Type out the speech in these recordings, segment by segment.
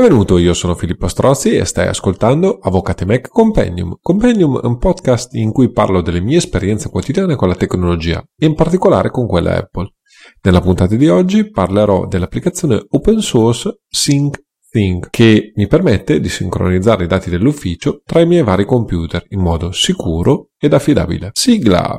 Benvenuto, io sono Filippo Strozzi e stai ascoltando Avvocate Mac Compendium. Compendium è un podcast in cui parlo delle mie esperienze quotidiane con la tecnologia e in particolare con quella Apple. Nella puntata di oggi parlerò dell'applicazione open source SyncThing che mi permette di sincronizzare i dati dell'ufficio tra i miei vari computer in modo sicuro ed affidabile. Sigla!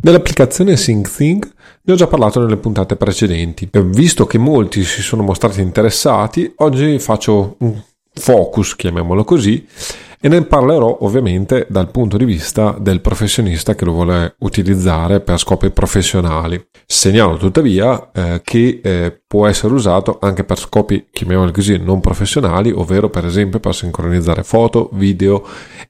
Dell'applicazione SyncThing ne ho già parlato nelle puntate precedenti. Visto che molti si sono mostrati interessati, oggi faccio un focus, chiamiamolo così, e ne parlerò ovviamente dal punto di vista del professionista che lo vuole utilizzare per scopi professionali. Segnalo tuttavia eh, che eh, può essere usato anche per scopi, chiamiamoli così, non professionali, ovvero per esempio per sincronizzare foto, video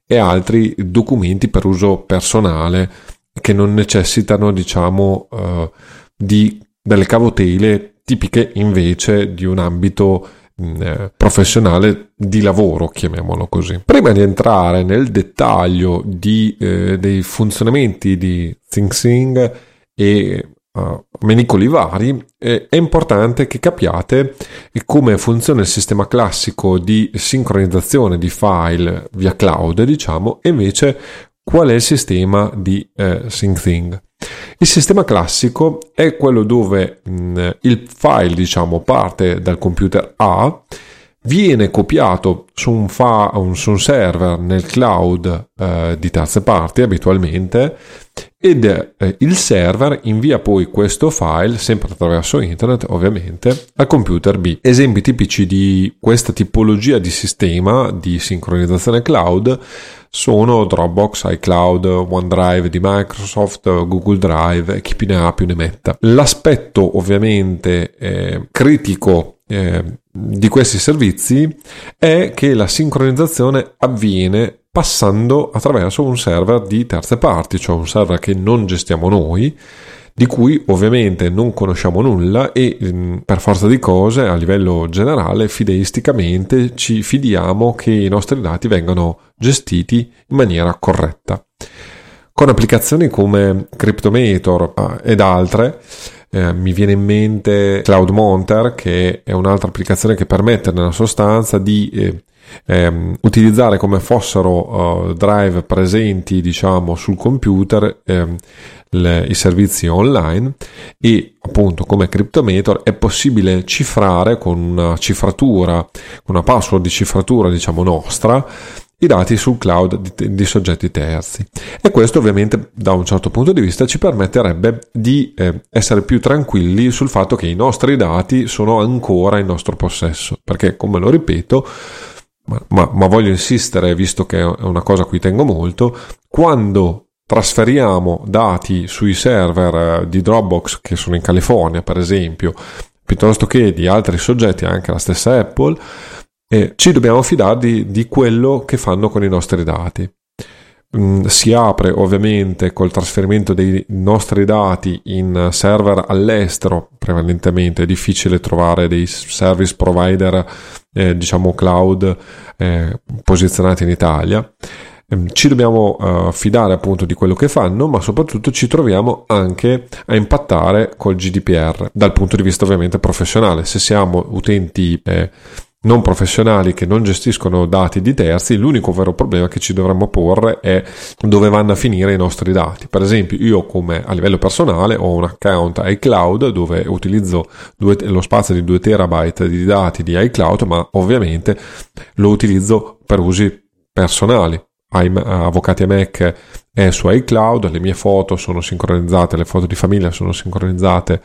e altri documenti per uso personale che non necessitano, diciamo, uh, di delle cavotele tipiche invece di un ambito mm, eh, professionale di lavoro, chiamiamolo così. Prima di entrare nel dettaglio di, eh, dei funzionamenti di ThinkSing e uh, menicoli vari, eh, è importante che capiate come funziona il sistema classico di sincronizzazione di file via cloud, diciamo, e invece Qual è il sistema di eh, SyncThing? Il sistema classico è quello dove mh, mm, il file, diciamo, parte dal computer A, viene copiato su un, fa- su un server nel cloud eh, di terze parti abitualmente ed eh, il server invia poi questo file, sempre attraverso internet ovviamente, al computer B. Esempi tipici di questa tipologia di sistema di sincronizzazione cloud sono Dropbox, iCloud, OneDrive di Microsoft, Google Drive e chi più ne ha più ne metta. L'aspetto ovviamente eh, critico eh, di questi servizi è che la sincronizzazione avviene passando attraverso un server di terze parti, cioè un server che non gestiamo noi, di cui ovviamente non conosciamo nulla e mm, per forza di cose a livello generale fideisticamente ci fidiamo che i nostri dati vengano gestiti in maniera corretta. Con applicazioni come Cryptomator eh, ed altre eh, mi viene in mente Cloud Monter che è un'altra applicazione che permette nella sostanza di eh, ehm, utilizzare come fossero uh, drive presenti diciamo sul computer ehm, le, i servizi online e appunto come Cryptomator è possibile cifrare con una cifratura una password di cifratura diciamo nostra i dati sul cloud di, di, soggetti terzi. E questo ovviamente da un certo punto di vista ci permetterebbe di eh, essere più tranquilli sul fatto che i nostri dati sono ancora in nostro possesso perché come lo ripeto ma, ma, ma voglio insistere, visto che è una cosa a cui tengo molto, quando trasferiamo dati sui server eh, di Dropbox che sono in California, per esempio, piuttosto che di altri soggetti, anche la stessa Apple, eh, ci dobbiamo fidare di, di, quello che fanno con i nostri dati. Mm, si apre ovviamente col trasferimento dei nostri dati in server all'estero, prevalentemente è difficile trovare dei service provider eh, diciamo cloud eh, posizionati in Italia. Ehm, ci dobbiamo uh, fidare appunto di quello che fanno, ma soprattutto ci troviamo anche a impattare col GDPR dal punto di vista ovviamente professionale. Se siamo utenti eh, non professionali che non gestiscono dati di terzi, l'unico vero problema che ci dovremmo porre è dove vanno a finire i nostri dati. Per esempio, io come a livello personale ho un account iCloud dove utilizzo due, lo spazio di 2 terabyte di dati di iCloud, ma ovviamente lo utilizzo per usi personali. Avvocati a Mac è su iCloud, le mie foto sono sincronizzate, le foto di famiglia sono sincronizzate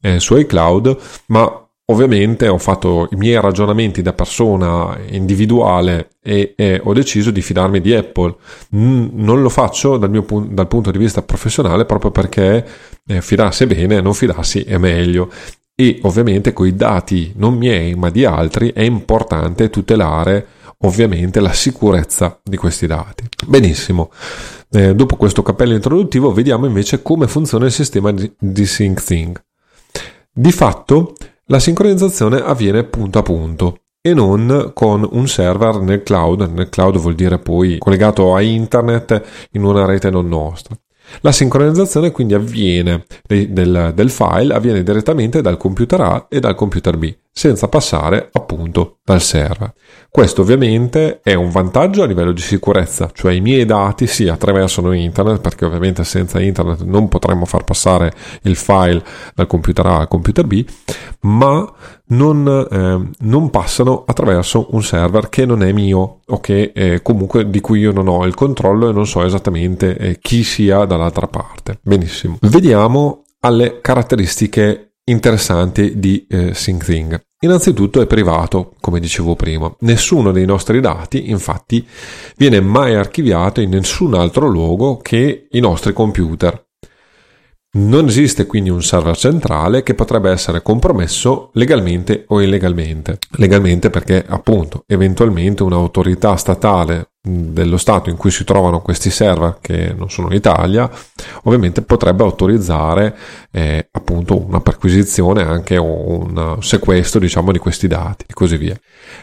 eh, su iCloud, ma Ovviamente ho fatto i miei ragionamenti da persona individuale e, e ho deciso di fidarmi di Apple. N- non lo faccio dal, mio dal punto di vista professionale proprio perché eh, fidarsi è bene, non fidarsi è meglio. E ovviamente con i dati non miei ma di altri è importante tutelare ovviamente la sicurezza di questi dati. Benissimo. Eh, dopo questo cappello introduttivo vediamo invece come funziona il sistema di, di SyncThing. Di fatto la sincronizzazione avviene punto a punto. e non con un server nel cloud. Nel cloud vuol dire poi collegato a internet in una rete non nostra. La sincronizzazione quindi avviene del, del, file avviene direttamente dal computer A e dal computer B, senza passare appunto dal server. Questo ovviamente è un vantaggio a livello di sicurezza, cioè i miei dati si attraversano internet, perché ovviamente senza internet non potremmo far passare il file dal computer A al computer B, ma non, eh, non passano attraverso un server che non è mio o che eh, comunque di cui io non ho il controllo e non so esattamente eh, chi sia dall'altra parte. Benissimo. Vediamo alle caratteristiche interessanti di eh, SyncThing. Innanzitutto è privato, come dicevo prima. Nessuno dei nostri dati, infatti, viene mai archiviato in nessun altro luogo che i nostri computer. Non esiste quindi un server centrale che potrebbe essere compromesso legalmente o illegalmente. Legalmente perché appunto eventualmente un'autorità statale dello Stato in cui si trovano questi server che non sono in Italia ovviamente potrebbe autorizzare eh, appunto una perquisizione anche un sequestro diciamo di questi dati e così via.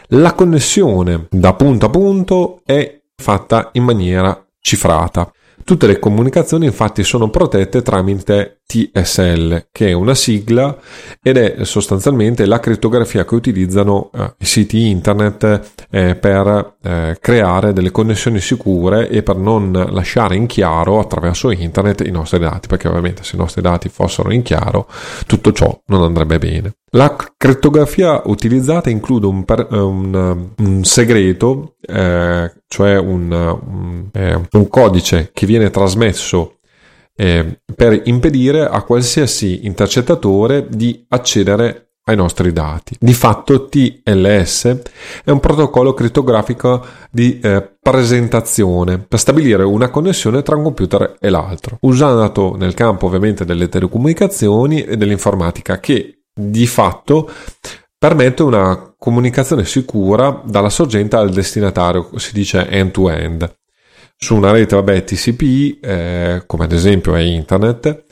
La connessione da punto a punto è fatta in maniera cifrata. Tutte le comunicazioni infatti sono protette tramite TSL, che è una sigla ed è sostanzialmente la crittografia che utilizzano eh, i siti internet eh, per eh, creare delle connessioni sicure e per non lasciare in chiaro attraverso internet i nostri dati, perché ovviamente se i nostri dati fossero in chiaro tutto ciò non andrebbe bene. La crittografia utilizzata include un, per, eh, un, un segreto, eh, cioè un, eh, un codice che viene trasmesso eh, per impedire a qualsiasi intercettatore di accedere ai nostri dati. Di fatto TLS è un protocollo crittografico di eh, presentazione per stabilire una connessione tra un computer e l'altro, usato nel campo ovviamente delle telecomunicazioni e dell'informatica che di fatto permette una comunicazione sicura dalla sorgente al destinatario, si dice end-to-end su una rete vabbè, TCP, eh, come ad esempio è internet,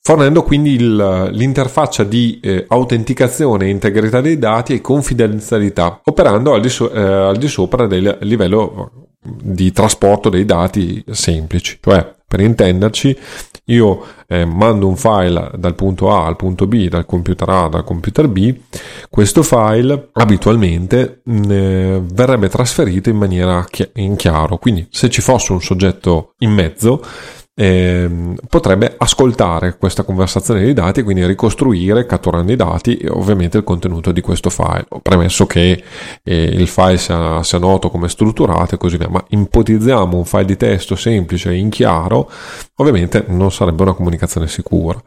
fornendo quindi il, l'interfaccia di eh, autenticazione integrità dei dati e confidenzialità, operando al di, so- eh, al di sopra del livello di trasporto dei dati semplici, cioè per intenderci, io eh, mando un file dal punto A al punto B, dal computer A dal computer B, questo file abitualmente mh, eh, verrebbe trasferito in maniera chi- in chiaro, quindi se ci fosse un soggetto in mezzo, eh, potrebbe ascoltare questa conversazione dei dati e quindi ricostruire catturando i dati e ovviamente il contenuto di questo file, premesso che eh, il file sia, sia, noto come strutturato e così via, ma ipotizziamo un file di testo semplice in chiaro, ovviamente non sarebbe una comunicazione sicura.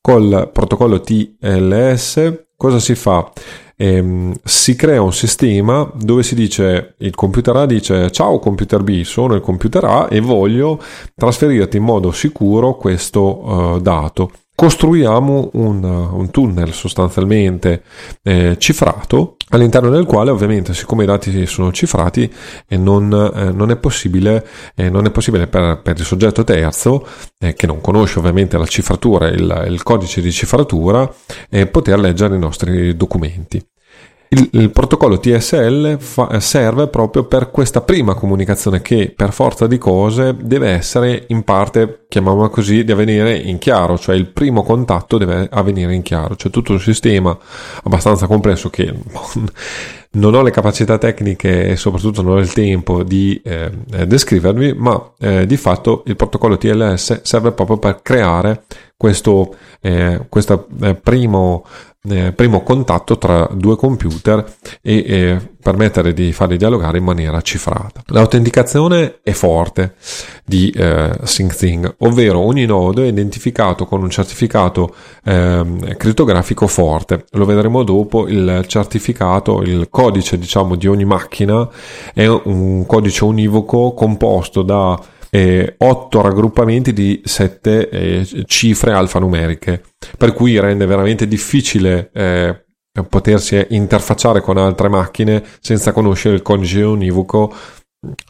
Col protocollo TLS cosa si fa? Ehm, si crea un sistema dove si dice il computer A dice ciao computer B sono il computer A e voglio trasferirti in modo sicuro questo uh, dato costruiamo un, un, tunnel sostanzialmente eh, cifrato all'interno del quale ovviamente siccome i dati sono cifrati eh, non, eh, non, è possibile, eh, non è possibile per, per, il soggetto terzo eh, che non conosce ovviamente la cifratura il, il codice di cifratura eh, poter leggere i nostri documenti il, il protocollo TSL fa, serve proprio per questa prima comunicazione che per forza di cose deve essere in parte, chiamiamola così, di avvenire in chiaro, cioè il primo contatto deve avvenire in chiaro, c'è tutto un sistema abbastanza complesso che non ho le capacità tecniche e soprattutto non ho il tempo di eh, descrivervi, ma eh, di fatto il protocollo TLS serve proprio per creare questo, eh, questo eh, primo eh, primo contatto tra due computer e eh, permettere di farli dialogare in maniera cifrata. L'autenticazione è forte di eh, SyncThing, ovvero ogni nodo è identificato con un certificato eh, crittografico forte. Lo vedremo dopo, il certificato, il codice diciamo di ogni macchina è un codice univoco composto da eh, 8 raggruppamenti di 7 eh, cifre alfanumeriche, per cui rende veramente difficile eh, potersi interfacciare con altre macchine senza conoscere il codice univoco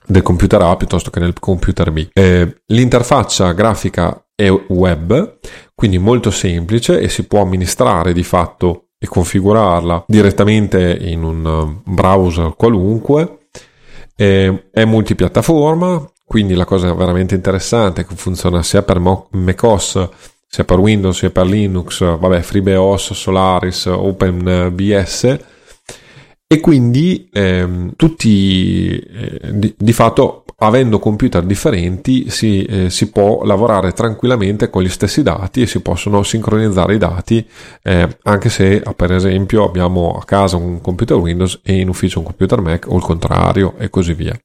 del computer A piuttosto che del computer B. Eh, l'interfaccia grafica è web, quindi molto semplice e si può amministrare di fatto e configurarla direttamente in un browser qualunque. Eh, è multipiattaforma, quindi la cosa veramente interessante è che funziona sia per macOS sia per Windows sia per Linux, vabbè, FreeBSD, Solaris, OpenBS e quindi ehm, tutti eh, di, di, fatto avendo computer differenti si, eh, si, può lavorare tranquillamente con gli stessi dati e si possono sincronizzare i dati eh, anche se per esempio abbiamo a casa un computer Windows e in ufficio un computer Mac o il contrario e così via.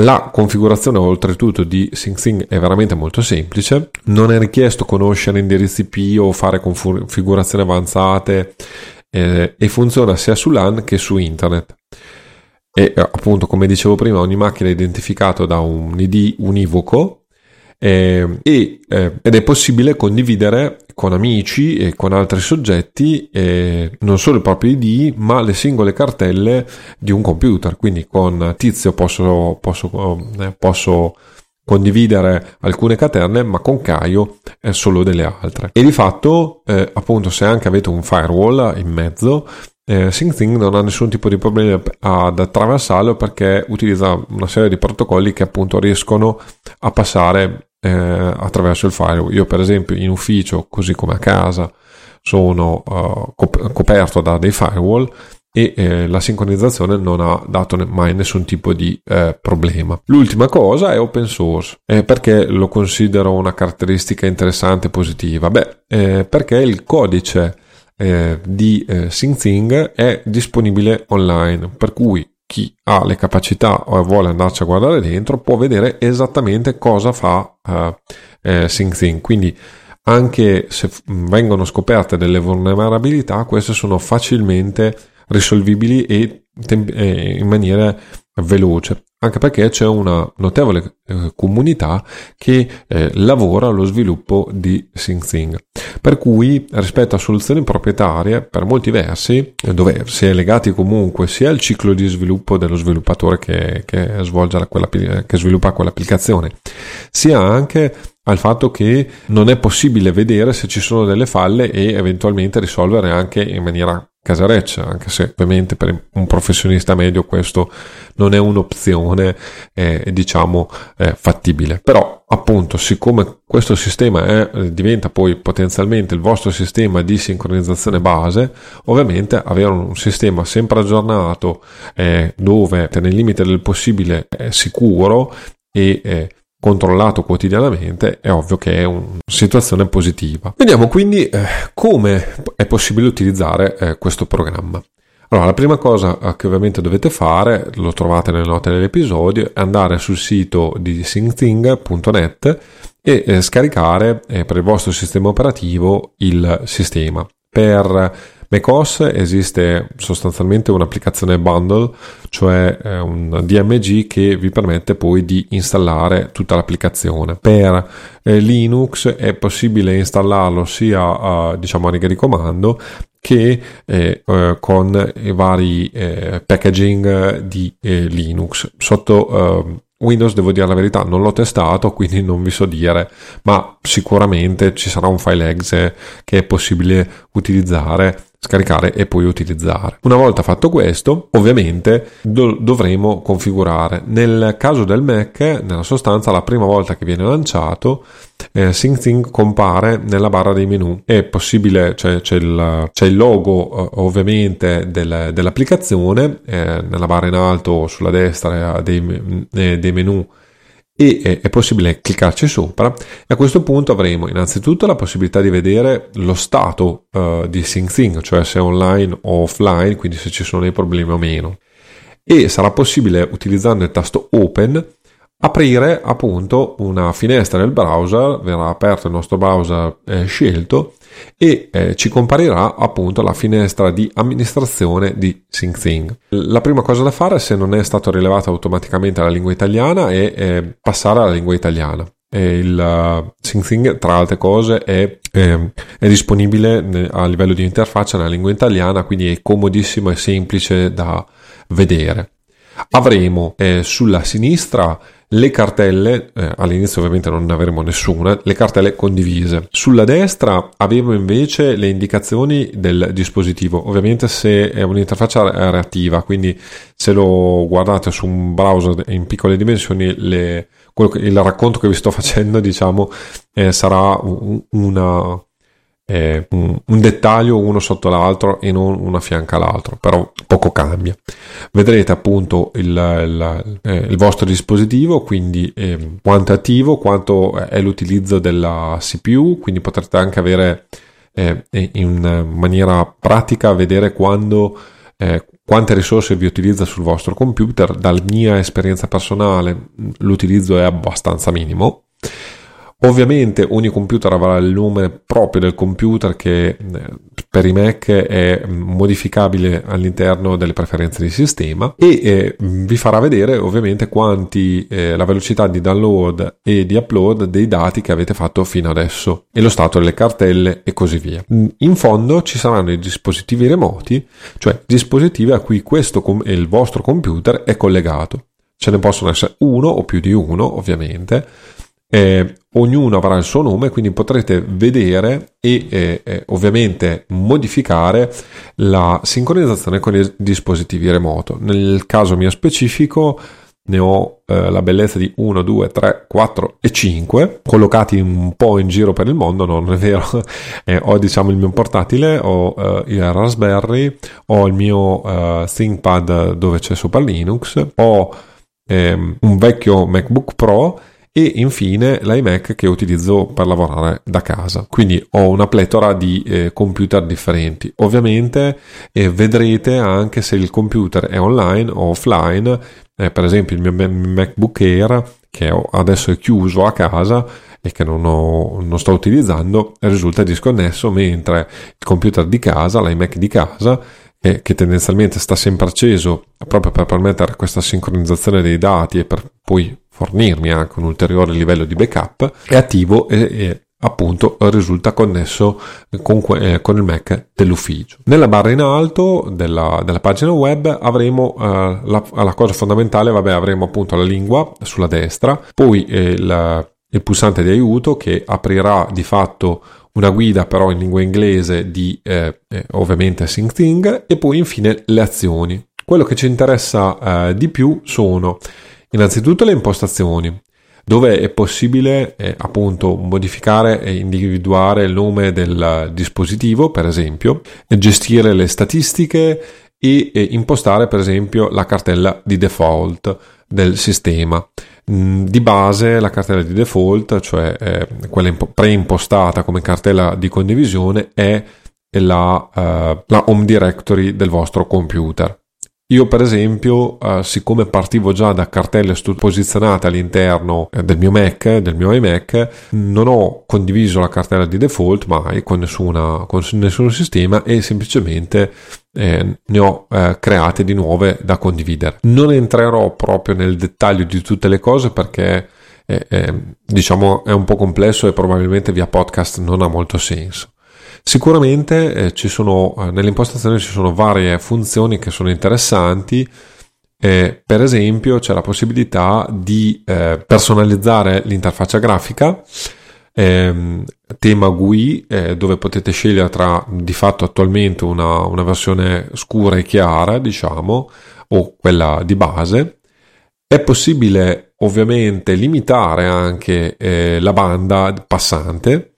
La configurazione oltretutto di SyncThing è veramente molto semplice, non è richiesto conoscere indirizzi IP o fare configurazioni avanzate eh, e funziona sia su LAN che su internet. E appunto, come dicevo prima, ogni macchina è identificata da un ID univoco eh, e, eh, ed è possibile condividere con amici e con altri soggetti eh, non solo il proprio ID ma le singole cartelle di un computer. Quindi con Tizio posso, posso, eh, posso condividere alcune caterne ma con Caio eh, solo delle altre. E di fatto eh, appunto se anche avete un firewall in mezzo eh, non ha nessun tipo di problema ad attraversarlo perché utilizza una serie di protocolli che appunto riescono a passare eh, attraverso il firewall. Io per esempio in ufficio, così come a casa, sono uh, cop- coperto da dei firewall e eh, la sincronizzazione non ha dato mai nessun tipo di eh, problema. L'ultima cosa è open source. Eh, perché lo considero una caratteristica interessante e positiva? Beh, eh, perché il codice eh, di eh, SyncThing è disponibile online, per cui chi ha le capacità o vuole andarci a guardare dentro può vedere esattamente cosa fa uh, eh, SyncThing. Quindi anche se vengono scoperte delle vulnerabilità, queste sono facilmente risolvibili e, e in maniera veloce anche perché c'è una notevole eh, comunità che eh, lavora allo sviluppo di SyncThing. Per cui rispetto a soluzioni proprietarie, per molti versi, dove si è legati comunque sia al ciclo di sviluppo dello sviluppatore che, che, svolge quella, che sviluppa quell'applicazione, sia anche al fatto che non è possibile vedere se ci sono delle falle e eventualmente risolvere anche in maniera casareccia, anche se ovviamente per un professionista medio questo non è un'opzione eh, diciamo eh, fattibile. Però appunto siccome questo sistema è, eh, diventa poi potenzialmente il vostro sistema di sincronizzazione base, ovviamente avere un sistema sempre aggiornato eh, dove nel limite del possibile è sicuro e eh, controllato quotidianamente, è ovvio che è una situazione positiva. Vediamo quindi eh, come è possibile utilizzare eh, questo programma. Allora, la prima cosa eh, che ovviamente dovete fare, lo trovate nelle note dell'episodio, è andare sul sito di syncthing.net e eh, scaricare eh, per il vostro sistema operativo il sistema. Per macOS esiste sostanzialmente un'applicazione bundle, cioè eh, un DMG che vi permette poi di installare tutta l'applicazione. Per eh, Linux è possibile installarlo sia a, diciamo a riga di comando che eh, eh, con i vari eh, packaging di eh, Linux. Sotto eh, Windows, devo dire la verità, non l'ho testato, quindi non vi so dire, ma sicuramente ci sarà un file exe che è possibile utilizzare scaricare e poi utilizzare. Una volta fatto questo, ovviamente do- dovremo configurare. Nel caso del Mac, nella sostanza, la prima volta che viene lanciato, eh, SyncThing compare nella barra dei menu. È possibile, cioè, c'è, il, c'è il logo eh, ovviamente del, dell'applicazione, eh, nella barra in alto sulla destra dei, eh, dei menu e è possibile cliccarci sopra e a questo punto avremo innanzitutto la possibilità di vedere lo stato uh, di SyncThing, cioè se è online o offline, quindi se ci sono dei problemi o meno. E sarà possibile utilizzando il tasto Open aprire appunto una finestra del browser, verrà aperto il nostro browser eh, scelto e eh, ci comparirà appunto la finestra di amministrazione di SyncThing. La prima cosa da fare se non è stato rilevato automaticamente alla lingua italiana è eh, passare alla lingua italiana. E il uh, SyncThing tra altre cose è, eh, è disponibile a livello di interfaccia nella lingua italiana quindi è comodissimo e semplice da vedere. Avremo eh, sulla sinistra le cartelle, eh, all'inizio ovviamente non ne avremo nessuna, le cartelle condivise. Sulla destra avevo invece le indicazioni del dispositivo, ovviamente se è un'interfaccia reattiva, quindi se lo guardate su un browser in piccole dimensioni, le, che, il racconto che vi sto facendo diciamo eh, sarà una un, un, dettaglio uno sotto l'altro e non una fianca all'altro, però poco cambia. Vedrete appunto il, il, eh, il vostro dispositivo, quindi eh, quanto è attivo, quanto è l'utilizzo della CPU, quindi potrete anche avere eh, in maniera pratica vedere quando eh, quante risorse vi utilizza sul vostro computer. Dalla mia esperienza personale l'utilizzo è abbastanza minimo Ovviamente ogni computer avrà il nome proprio del computer che eh, per i Mac è modificabile all'interno delle preferenze di sistema e eh, vi farà vedere ovviamente quanti eh, la velocità di download e di upload dei dati che avete fatto fino adesso e lo stato delle cartelle e così via. In fondo ci saranno i dispositivi remoti, cioè dispositivi a cui questo com- il vostro computer è collegato. Ce ne possono essere uno o più di uno, ovviamente eh, ognuno avrà il suo nome, quindi potrete vedere e eh, eh, ovviamente modificare la sincronizzazione con i dispositivi remoto. Nel caso mio specifico ne ho eh, la bellezza di 1, 2, 3, 4 e 5 collocati un po' in giro per il mondo, no, non è vero, eh, ho diciamo il mio portatile, ho eh, il Raspberry, ho il mio eh, ThinkPad dove c'è sopra Linux, ho ehm, un vecchio MacBook Pro e infine l'iMac che utilizzo per lavorare da casa. Quindi ho una pletora di eh, computer differenti. Ovviamente eh, vedrete anche se il computer è online o offline, eh, per esempio il mio MacBook Air che adesso è chiuso a casa e che non, ho, non sto utilizzando risulta disconnesso mentre il computer di casa, l'iMac di casa che tendenzialmente sta sempre acceso proprio per permettere questa sincronizzazione dei dati e per poi fornirmi anche un ulteriore livello di backup, è attivo e, e appunto risulta connesso con, eh, con, il Mac dell'ufficio. Nella barra in alto della, della pagina web avremo eh, la, la, cosa fondamentale, vabbè, avremo appunto la lingua sulla destra, poi eh, il pulsante di aiuto che aprirà di fatto una guida però in lingua inglese di eh, eh, ovviamente SyncThing e poi infine le azioni. Quello che ci interessa eh, di più sono Innanzitutto le impostazioni, dove è possibile eh, appunto modificare e individuare il nome del dispositivo, per esempio, gestire le statistiche e, e impostare per esempio la cartella di default del sistema. Mm, di base la cartella di default, cioè eh, quella preimpostata come cartella di condivisione, è la, uh, la home directory del vostro computer. Io per esempio, eh, siccome partivo già da cartelle posizionate all'interno eh, del mio Mac, del mio iMac, non ho condiviso la cartella di default mai con, nessuna, con nessun sistema e semplicemente eh, ne ho eh, create di nuove da condividere. Non entrerò proprio nel dettaglio di tutte le cose perché eh, eh, diciamo è un po' complesso e probabilmente via podcast non ha molto senso. Sicuramente eh, ci sono, eh, nell'impostazione ci sono varie funzioni che sono interessanti. Eh, per esempio c'è la possibilità di eh, personalizzare l'interfaccia grafica, ehm, tema GUI, eh, dove potete scegliere tra di fatto attualmente una, una versione scura e chiara, diciamo, o quella di base. È possibile ovviamente limitare anche eh, la banda passante,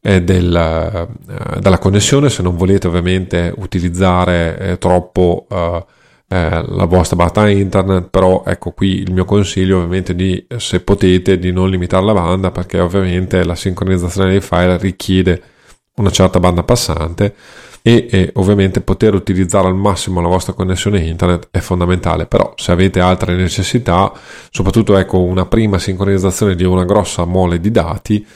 eh, eh, della connessione. Se non volete ovviamente utilizzare eh, troppo eh, eh, la vostra banda internet però ecco qui il mio consiglio ovviamente di se potete di non limitare la banda perché ovviamente la sincronizzazione dei file richiede una certa banda passante e, e, ovviamente poter utilizzare al massimo la vostra connessione internet è fondamentale. Però se avete altre necessità soprattutto ecco una prima sincronizzazione di una grossa mole di dati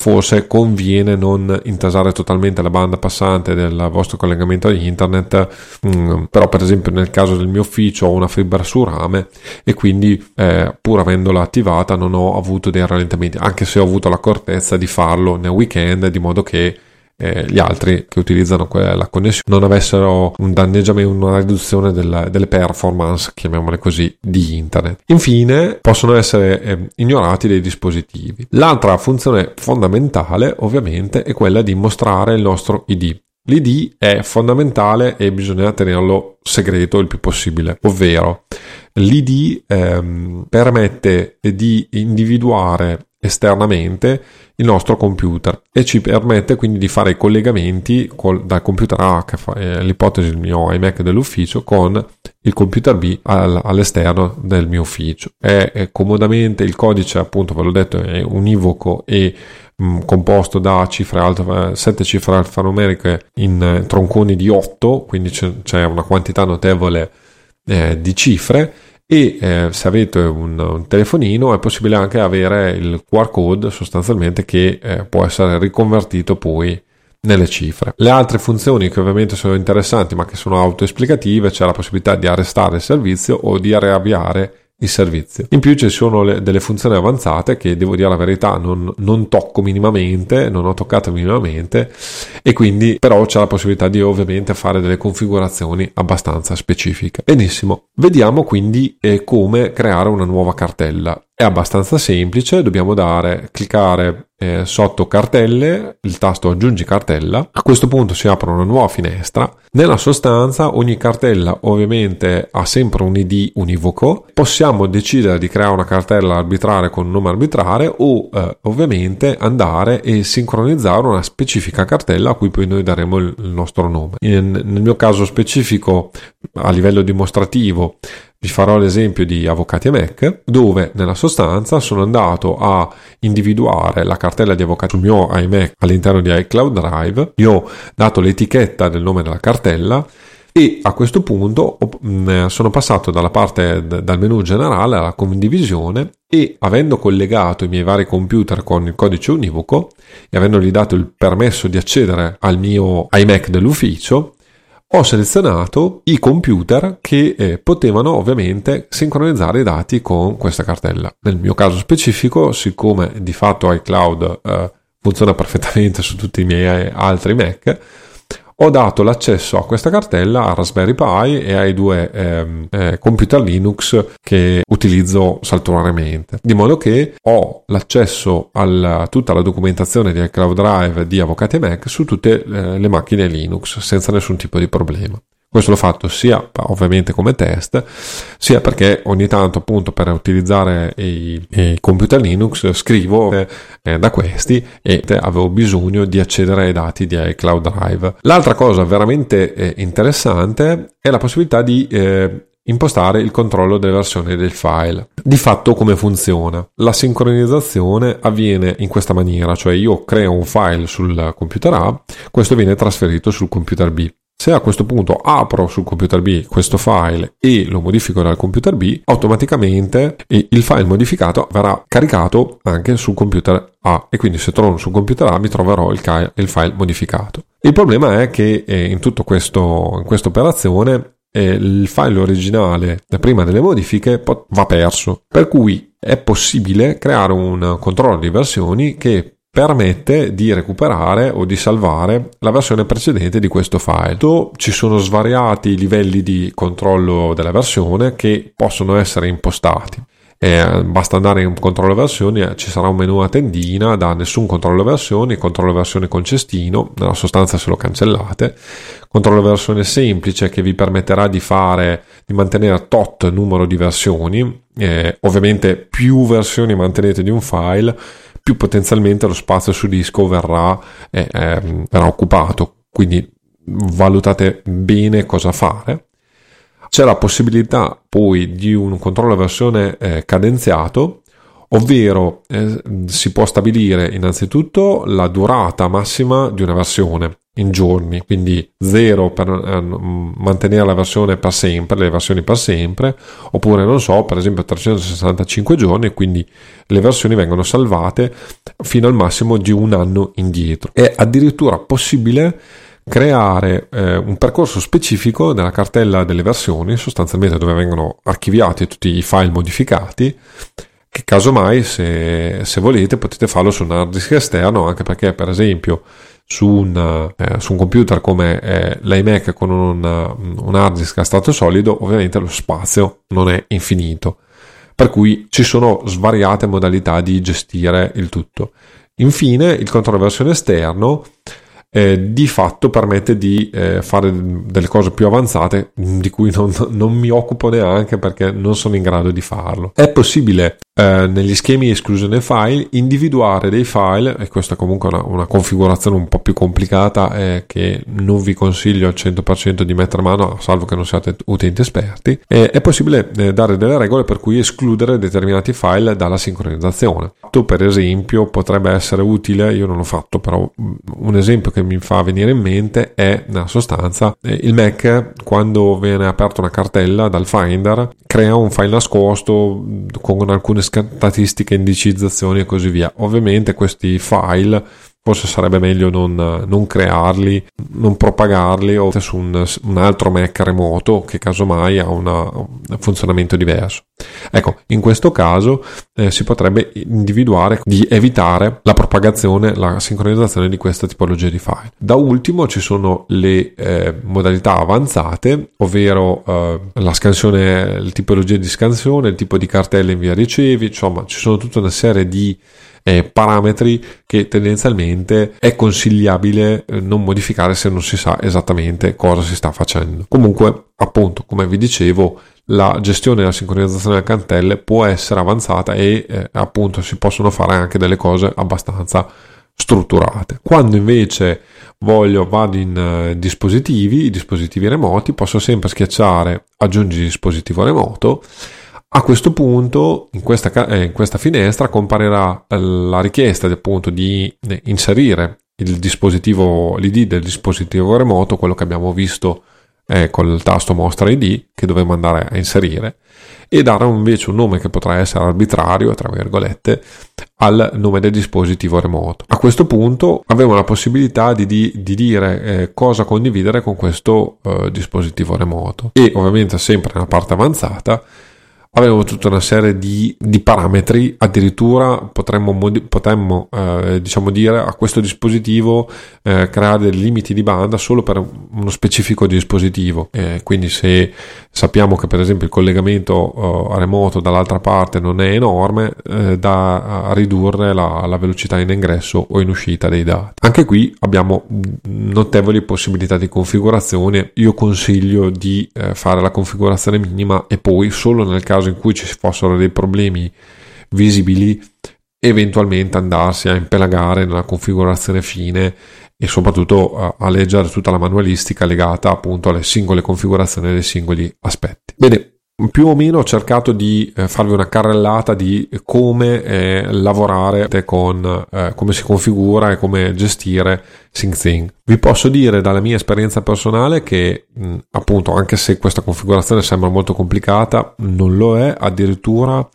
forse conviene non intasare totalmente la banda passante del vostro collegamento a internet mm, però per esempio nel caso del mio ufficio ho una fibra su rame e quindi eh, pur avendola attivata non ho avuto dei rallentamenti anche se ho avuto l'accortezza di farlo nel weekend di modo che eh, gli altri che utilizzano la connessione non avessero un danneggiamento, una riduzione del, delle performance, chiamiamole così, di internet. Infine, possono essere eh, ignorati dei dispositivi. L'altra funzione fondamentale, ovviamente, è quella di mostrare il nostro ID. L'ID è fondamentale e bisogna tenerlo segreto il più possibile, ovvero l'ID ehm, permette di individuare esternamente il nostro computer e ci permette quindi di fare i collegamenti col, dal computer A, che è l'ipotesi del mio iMac dell'ufficio, con il computer B al, all'esterno del mio ufficio. È, è, comodamente il codice, appunto, ve l'ho detto, è univoco e mh, mm, composto da cifre alfa, 7 cifre alfanumeriche in eh, tronconi di 8, quindi c'è, c'è una quantità notevole eh, di cifre e eh, se avete un, un, telefonino è possibile anche avere il QR code sostanzialmente che eh, può essere riconvertito poi nelle cifre. Le altre funzioni che ovviamente sono interessanti ma che sono autoesplicative c'è la possibilità di arrestare il servizio o di riavviare il servizio. In più ci sono le, delle funzioni avanzate che devo dire la verità non, non, tocco minimamente, non ho toccato minimamente e quindi però c'è la possibilità di ovviamente fare delle configurazioni abbastanza specifiche. Benissimo, vediamo quindi eh, come creare una nuova cartella. È abbastanza semplice, dobbiamo dare, cliccare eh, sotto cartelle, il tasto aggiungi cartella. A questo punto si apre una nuova finestra. Nella sostanza ogni cartella ovviamente ha sempre un ID univoco. Possiamo decidere di creare una cartella arbitrale con un nome arbitrale o eh, ovviamente andare e sincronizzare una specifica cartella a cui poi noi daremo il, il nostro nome. In, nel mio caso specifico a livello dimostrativo vi farò l'esempio di Avvocati e Mac, dove nella sostanza sono andato a individuare la cartella di avvocati sul mio iMac all'interno di iCloud Drive, gli ho dato l'etichetta del nome della cartella e a questo punto mm, sono passato dalla parte dal menu generale alla condivisione e avendo collegato i miei vari computer con il codice univoco e avendogli dato il permesso di accedere al mio iMac dell'ufficio ho selezionato i computer che eh, potevano ovviamente sincronizzare i dati con questa cartella. Nel mio caso specifico, siccome di fatto iCloud eh, funziona perfettamente su tutti i miei altri Mac, ho dato l'accesso a questa cartella a Raspberry Pi e ai due ehm, eh, computer Linux che utilizzo saltuariamente, di modo che ho l'accesso a tutta la documentazione di iCloud Drive di Avvocati Mac su tutte eh, le macchine Linux senza nessun tipo di problema. Questo l'ho fatto sia ovviamente come test, sia perché ogni tanto appunto per utilizzare i, i computer Linux scrivo eh, da questi e avevo bisogno di accedere ai dati di iCloud Drive. L'altra cosa veramente eh, interessante è la possibilità di eh, impostare il controllo delle versioni del file. Di fatto come funziona? La sincronizzazione avviene in questa maniera, cioè io creo un file sul computer A, questo viene trasferito sul computer B. Se a questo punto apro sul computer B questo file e lo modifico dal computer B, automaticamente il file modificato verrà caricato anche sul computer A e quindi se torno sul computer A mi troverò il, file modificato. Il problema è che eh, in tutta questa operazione eh, il file originale prima delle modifiche va perso, per cui è possibile creare un controllo di versioni che permette di recuperare o di salvare la versione precedente di questo file. Ci sono svariati livelli di controllo della versione che possono essere impostati. Eh, basta andare in controllo versioni, eh, ci sarà un menu a tendina da nessun controllo versioni, controllo versione con cestino, nella sostanza se lo cancellate, controllo versione semplice che vi permetterà di fare, di mantenere tot numero di versioni, eh, ovviamente più versioni mantenete di un file, più potenzialmente lo spazio su disco verrà, eh, eh, verrà occupato. Quindi valutate bene cosa fare. C'è la possibilità poi di un controllo versione eh, cadenziato, ovvero eh, si può stabilire innanzitutto la durata massima di una versione in giorni, quindi 0 per eh, mantenere la versione per sempre, le versioni per sempre, oppure non so, per esempio 365 giorni, quindi le versioni vengono salvate fino al massimo di un anno indietro. È addirittura possibile creare eh, un percorso specifico nella cartella delle versioni, sostanzialmente dove vengono archiviati tutti i file modificati, che casomai se, se volete potete farlo su un hard disk esterno anche perché per esempio su un, eh, su un computer come eh, l'iMac con un, un hard disk a stato solido ovviamente lo spazio non è infinito. Per cui ci sono svariate modalità di gestire il tutto. Infine il controllo versione esterno eh, di fatto permette di eh, fare delle cose più avanzate di cui non, non, mi occupo neanche perché non sono in grado di farlo. È possibile eh, negli schemi esclusione file individuare dei file, e questa è comunque una, una configurazione un po' più complicata eh, che non vi consiglio al 100% di mettere mano, salvo che non siate utenti esperti, è possibile eh, dare delle regole per cui escludere determinati file dalla sincronizzazione. Per esempio potrebbe essere utile, io non l'ho fatto, però mm, un esempio che mi fa venire in mente è nella sostanza eh, il Mac quando viene aperta una cartella dal Finder crea un file nascosto con alcune statistiche, indicizzazioni e così via. Ovviamente questi file forse sarebbe meglio non, non, crearli, non propagarli o su un, un, altro Mac remoto che casomai ha una, un funzionamento diverso. Ecco, in questo caso eh, si potrebbe individuare di evitare la propagazione, la sincronizzazione di questa tipologia di file. Da ultimo ci sono le eh, modalità avanzate, ovvero eh, la scansione, la tipologia di scansione, il tipo di cartella invia ricevi, insomma ci sono tutta una serie di eh, parametri che tendenzialmente è consigliabile eh, non modificare se non si sa esattamente cosa si sta facendo. Comunque, appunto, come vi dicevo, la gestione della sincronizzazione delle cantelle può essere avanzata e eh, appunto si possono fare anche delle cose abbastanza strutturate. Quando invece voglio vado in uh, dispositivi, dispositivi remoti, posso sempre schiacciare aggiungi dispositivo remoto a questo punto, in questa, eh, in questa finestra, comparirà eh, la richiesta appunto di inserire il dispositivo, l'ID del dispositivo remoto, quello che abbiamo visto eh, col tasto mostra ID, che dovremo andare a inserire, e dare invece un nome che potrà essere arbitrario, tra virgolette, al nome del dispositivo remoto. A questo punto avremo la possibilità di, di, di dire eh, cosa condividere con questo eh, dispositivo remoto e ovviamente sempre nella parte avanzata avevo tutta una serie di, di parametri, addirittura potremmo, potremmo eh, diciamo dire a questo dispositivo eh, creare dei limiti di banda solo per uno specifico dispositivo. Eh, quindi se sappiamo che per esempio il collegamento eh, remoto dall'altra parte non è enorme, eh, da ridurre la, la velocità in ingresso o in uscita dei dati. Anche qui abbiamo notevoli possibilità di configurazione. Io consiglio di eh, fare la configurazione minima e poi solo nel caso caso in cui ci fossero dei problemi visibili, eventualmente andarsi a impelagare nella configurazione fine e soprattutto a, leggere tutta la manualistica legata appunto alle singole configurazioni dei singoli aspetti. Bene, più o meno ho cercato di eh, farvi una carrellata di come eh, lavorare con eh, come si configura e come gestire SyncThing. Vi posso dire dalla mia esperienza personale che mh, appunto anche se questa configurazione sembra molto complicata non lo è addirittura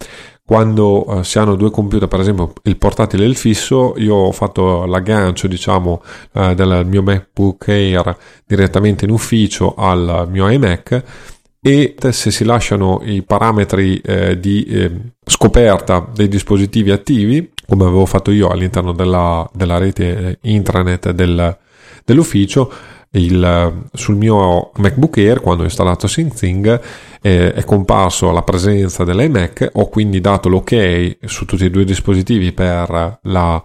quando uh, si hanno due computer, per esempio il portatile e il fisso, io ho fatto l'aggancio, diciamo, uh, del mio MacBook Air direttamente in ufficio al mio iMac e se si lasciano i parametri eh, di eh, scoperta dei dispositivi attivi, come avevo fatto io all'interno della, della rete eh, intranet del, dell'ufficio, il, sul mio MacBook Air quando ho installato SyncThing eh, è comparso la presenza dell'iMac, ho quindi dato l'ok su tutti e due i dispositivi per la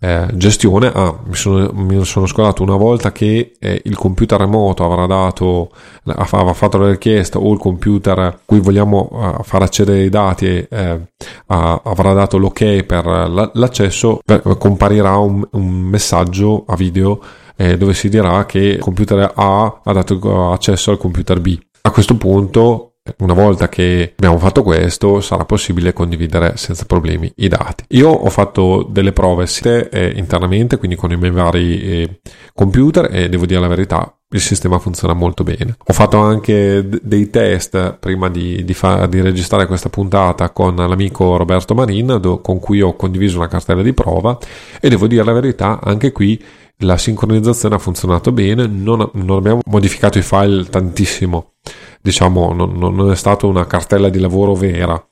eh, gestione, ah, mi, sono, mi sono scordato una volta che eh, il computer remoto avrà dato, aveva fatto la richiesta o il computer a cui vogliamo uh, far accedere i dati eh, avrà dato l'ok per l'accesso, comparirà un, un messaggio a video eh, dove si dirà che il computer A ha dato accesso al computer B. A questo punto una volta che abbiamo fatto questo sarà possibile condividere senza problemi i dati. Io ho fatto delle prove eh, internamente, quindi con i miei vari eh, computer e devo dire la verità, il sistema funziona molto bene. Ho fatto anche dei test prima di, di, fa- di, registrare questa puntata con l'amico Roberto Marin, do- con cui ho condiviso una cartella di prova e devo dire la verità, anche qui la sincronizzazione ha funzionato bene, non, non abbiamo modificato i file tantissimo diciamo, non, non è stata una cartella di lavoro vera.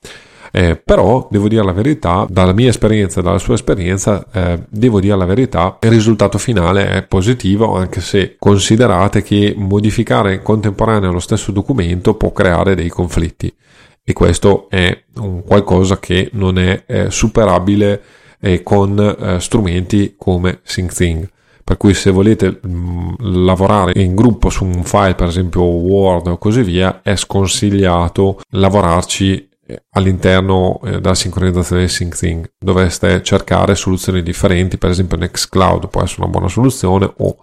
Eh, però devo dire la verità, dalla mia esperienza e dalla sua esperienza, eh, devo dire la verità, il risultato finale è positivo, anche se considerate che modificare in contemporanea lo stesso documento può creare dei conflitti. E questo è un qualcosa che non è eh, superabile eh, con eh, strumenti come SyncThing per cui se volete mm, lavorare in gruppo su un file per esempio Word o così via è sconsigliato lavorarci eh, all'interno eh, della sincronizzazione di SyncThing. Dovreste cercare soluzioni differenti per esempio Nextcloud può essere una buona soluzione o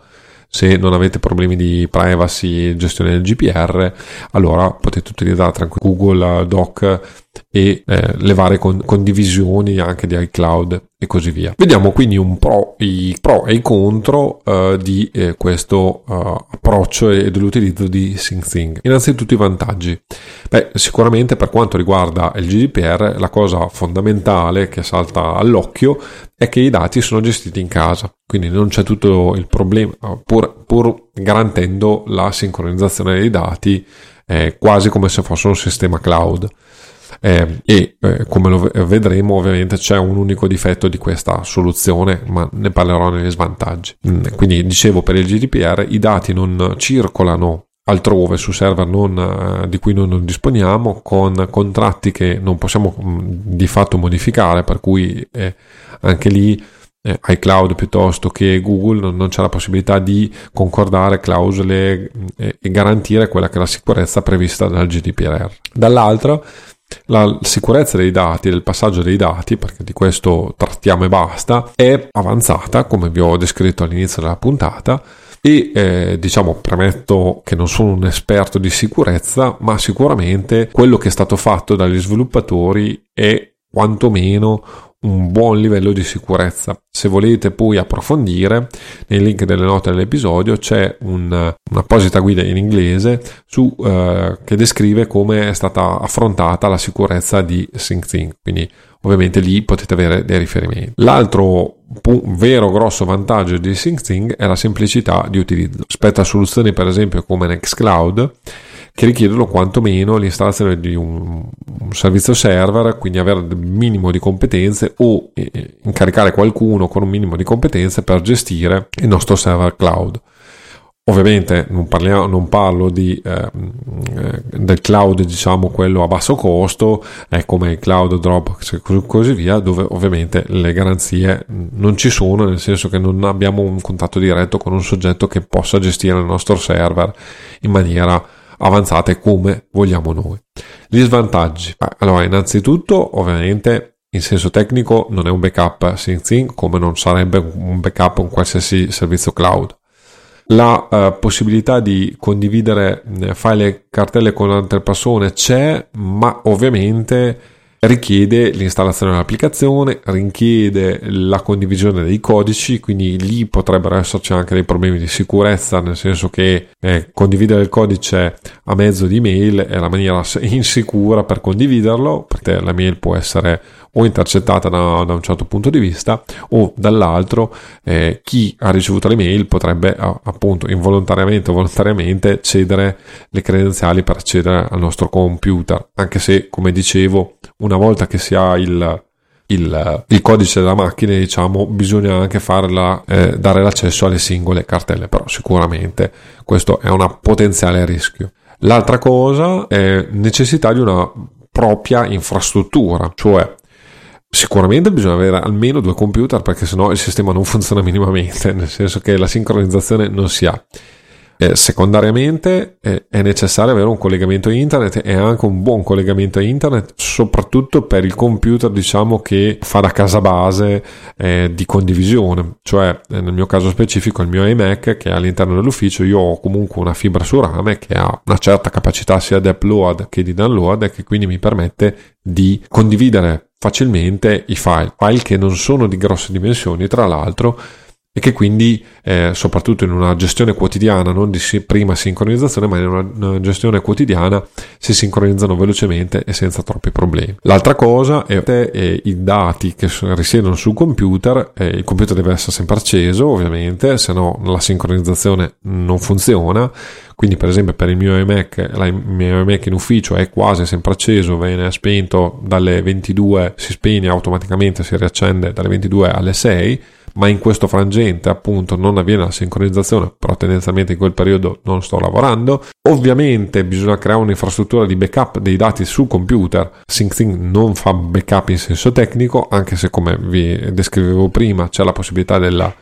se non avete problemi di privacy e gestione del GPR allora potete utilizzare tranquillamente Google Doc e eh, le varie con- condivisioni anche di iCloud e così via. Vediamo quindi pro, i pro e i contro uh, di eh, questo uh, approccio e dell'utilizzo di SyncThing. Innanzitutto i vantaggi. Beh, sicuramente per quanto riguarda il GDPR la cosa fondamentale che salta all'occhio è che i dati sono gestiti in casa, quindi non c'è tutto il problema, pur, pur garantendo la sincronizzazione dei dati eh, quasi come se fosse un sistema cloud eh, e eh, come lo vedremo ovviamente c'è un unico difetto di questa soluzione ma ne parlerò negli svantaggi. Mm, quindi dicevo per il GDPR i dati non circolano altrove su server non, eh, di cui non disponiamo con contratti che non possiamo mm, di fatto modificare per cui eh, anche lì eh, iCloud piuttosto che Google non, non, c'è la possibilità di concordare clausole mm, e, e garantire quella che è la sicurezza prevista dal GDPR dall'altro la sicurezza dei dati, del passaggio dei dati, perché di questo trattiamo e basta, è avanzata, come vi ho descritto all'inizio della puntata, e eh, diciamo premetto che non sono un esperto di sicurezza, ma sicuramente quello che è stato fatto dagli sviluppatori è quantomeno un buon livello di sicurezza. Se volete poi approfondire, nei link delle note dell'episodio c'è un, un'apposita guida in inglese su, eh, che descrive come è stata affrontata la sicurezza di SyncThing, quindi ovviamente lì potete avere dei riferimenti. L'altro vero grosso vantaggio di SyncThing è la semplicità di utilizzo. Rispetto a soluzioni per esempio come Nextcloud, che richiedono quantomeno l'installazione di un, un servizio server, quindi avere il minimo di competenze o eh, incaricare qualcuno con un minimo di competenze per gestire il nostro server cloud. Ovviamente non, parliamo, non parlo di, eh, del cloud, diciamo quello a basso costo, è come il cloud Dropbox e così via, dove ovviamente le garanzie non ci sono, nel senso che non abbiamo un contatto diretto con un soggetto che possa gestire il nostro server in maniera avanzate come vogliamo noi. Gli svantaggi. Allora, innanzitutto, ovviamente, in senso tecnico non è un backup SyncThing come non sarebbe un backup un qualsiasi servizio cloud. La uh, possibilità di condividere eh, file e cartelle con altre persone c'è, ma ovviamente richiede l'installazione dell'applicazione, richiede la condivisione dei codici, quindi lì potrebbero esserci anche dei problemi di sicurezza, nel senso che eh, condividere il codice a mezzo di mail è la maniera insicura per condividerlo, perché la mail può essere o intercettata da, da un certo punto di vista o dall'altro eh, chi ha ricevuto le mail potrebbe appunto involontariamente o volontariamente cedere le credenziali per accedere al nostro computer. Anche se come dicevo una volta che si ha il il, il, codice della macchina, diciamo, bisogna anche farla, eh, dare l'accesso alle singole cartelle, però sicuramente questo è un potenziale rischio. L'altra cosa è necessità di una propria infrastruttura, cioè Sicuramente bisogna avere almeno due computer perché sennò il sistema non funziona minimamente, nel senso che la sincronizzazione non si ha. Eh, secondariamente eh, è necessario avere un collegamento internet e anche un buon collegamento internet, soprattutto per il computer diciamo che fa da casa base eh, di condivisione, cioè eh, nel mio caso specifico il mio iMac che è all'interno dell'ufficio io ho comunque una fibra su rame che ha una certa capacità sia di upload che di download e che quindi mi permette di condividere facilmente i file, file che non sono di grosse dimensioni tra l'altro, e che quindi eh, soprattutto in una gestione quotidiana, non di prima sincronizzazione, ma in una, una, gestione quotidiana si sincronizzano velocemente e senza troppi problemi. L'altra cosa è, è i dati che risiedono sul computer, eh, il computer deve essere sempre acceso ovviamente, se no la sincronizzazione non funziona, quindi per esempio per il mio iMac, il mio iMac in ufficio è quasi sempre acceso, viene spento dalle 22, si spegne automaticamente, si riaccende dalle 22 alle 6 ma in questo frangente appunto non avviene la sincronizzazione, però tendenzialmente in quel periodo non sto lavorando. Ovviamente bisogna creare un'infrastruttura di backup dei dati sul computer. SyncThing non fa backup in senso tecnico, anche se come vi descrivevo prima c'è la possibilità della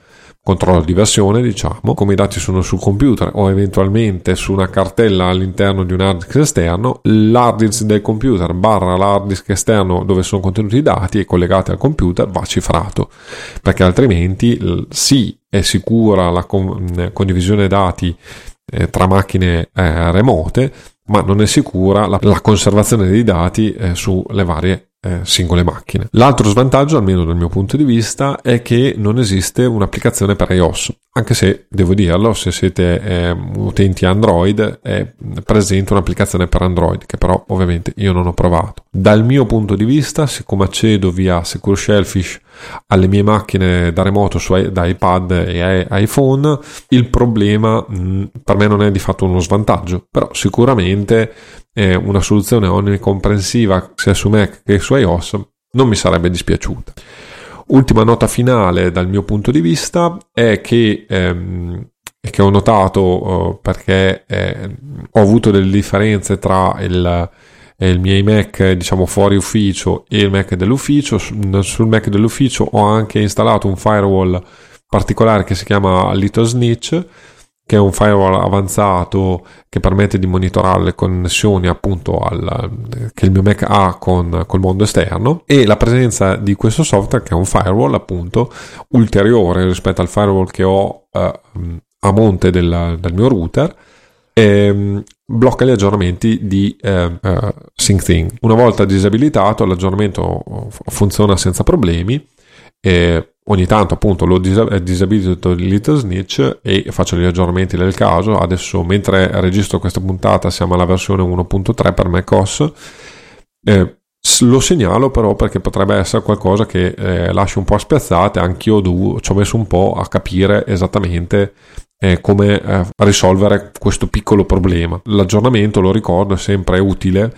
controllo di versione, diciamo, come i dati sono sul computer o eventualmente su una cartella all'interno di un hard disk esterno, l'hard disk del computer barra l'hard disk esterno dove sono contenuti i dati e collegati al computer va cifrato, perché altrimenti sì è sicura la condivisione dati eh, tra macchine eh, remote, ma non è sicura la, conservazione dei dati eh, sulle varie eh, singole macchine. L'altro svantaggio, almeno dal mio punto di vista, è che non esiste un'applicazione per iOS, anche se devo dirlo, se siete eh, utenti Android è presente un'applicazione per Android, che però ovviamente io non ho provato. Dal mio punto di vista, siccome accedo via Secure Shellfish alle mie macchine da remoto su, da iPad e iPhone, il problema mh, mm, per me non è di fatto uno svantaggio, però sicuramente è una soluzione onnicomprensiva sia su Mac che su iOS non mi sarebbe dispiaciuta. Ultima nota finale dal mio punto di vista è che, ehm, che ho notato eh, perché eh, ho avuto delle differenze tra il, il mio iMac diciamo fuori ufficio e il Mac dell'ufficio. Sul Mac dell'ufficio ho anche installato un firewall particolare che si chiama Little Snitch che è un firewall avanzato che permette di monitorare le connessioni appunto al, che il mio Mac ha con col mondo esterno e la presenza di questo software che è un firewall appunto ulteriore rispetto al firewall che ho eh, a monte del, del mio router e blocca gli aggiornamenti di eh, uh, SyncThing. Una volta disabilitato l'aggiornamento funziona senza problemi e ogni tanto appunto l'ho disabilitato il Little Snitch e faccio gli aggiornamenti del caso adesso mentre registro questa puntata siamo alla versione 1.3 per macOS eh, lo segnalo però perché potrebbe essere qualcosa che eh, lascia un po' spiazzate anch'io do, ci ho messo un po' a capire esattamente eh, come eh, risolvere questo piccolo problema. L'aggiornamento lo ricordo è sempre utile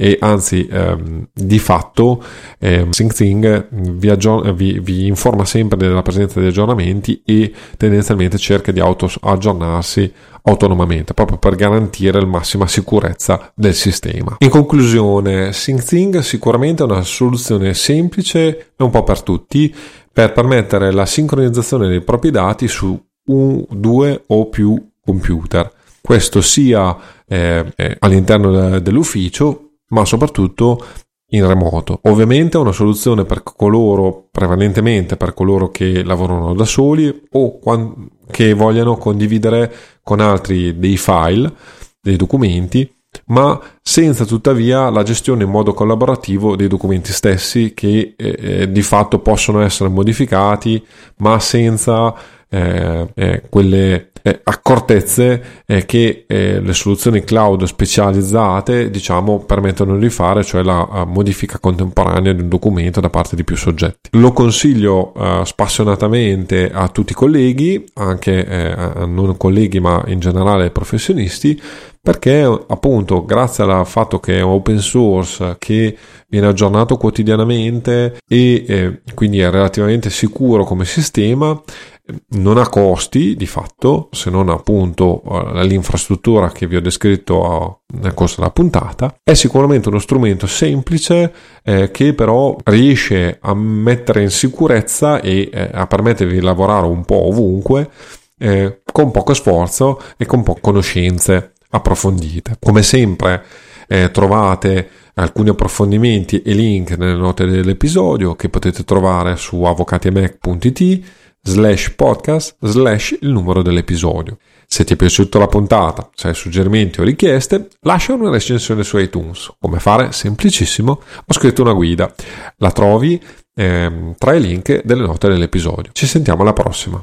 e anzi ehm, di fatto ehm, SyncThing vi, aggior- vi, vi, informa sempre della presenza di aggiornamenti e tendenzialmente cerca di auto- aggiornarsi autonomamente proprio per garantire la massima sicurezza del sistema. In conclusione, SyncThing sicuramente è una soluzione semplice e un po' per tutti per permettere la sincronizzazione dei propri dati su un, due o più computer. Questo sia eh, eh all'interno dell'ufficio ma soprattutto in remoto. Ovviamente è una soluzione per coloro, prevalentemente per coloro che lavorano da soli o che vogliano condividere con altri dei file, dei documenti, ma senza tuttavia la gestione in modo collaborativo dei documenti stessi che eh, eh di fatto possono essere modificati, ma senza eh, eh, quelle eh, accortezze eh, che eh, le soluzioni cloud specializzate diciamo permettono di fare, cioè la modifica contemporanea di un documento da parte di più soggetti. Lo consiglio eh, spassionatamente a tutti i colleghi, anche a non colleghi ma in generale professionisti, perché appunto grazie al fatto che è open source, che viene aggiornato quotidianamente e eh, quindi è relativamente sicuro come sistema, non ha costi di fatto, se non appunto eh, l'infrastruttura che vi ho descritto nel corso della puntata, è sicuramente uno strumento semplice eh, che però riesce a mettere in sicurezza e eh, a permettervi di lavorare un po' ovunque eh, con poco sforzo e con poche conoscenze approfondite. Come sempre eh, trovate alcuni approfondimenti e link nelle note dell'episodio che potete trovare su avvocatiemac.it slash podcast slash il numero dell'episodio. Se ti è piaciuta la puntata, se hai suggerimenti o richieste, lascia una recensione su iTunes. Come fare? Semplicissimo. Ho scritto una guida. La trovi ehm, tra i link delle note dell'episodio. Ci sentiamo alla prossima.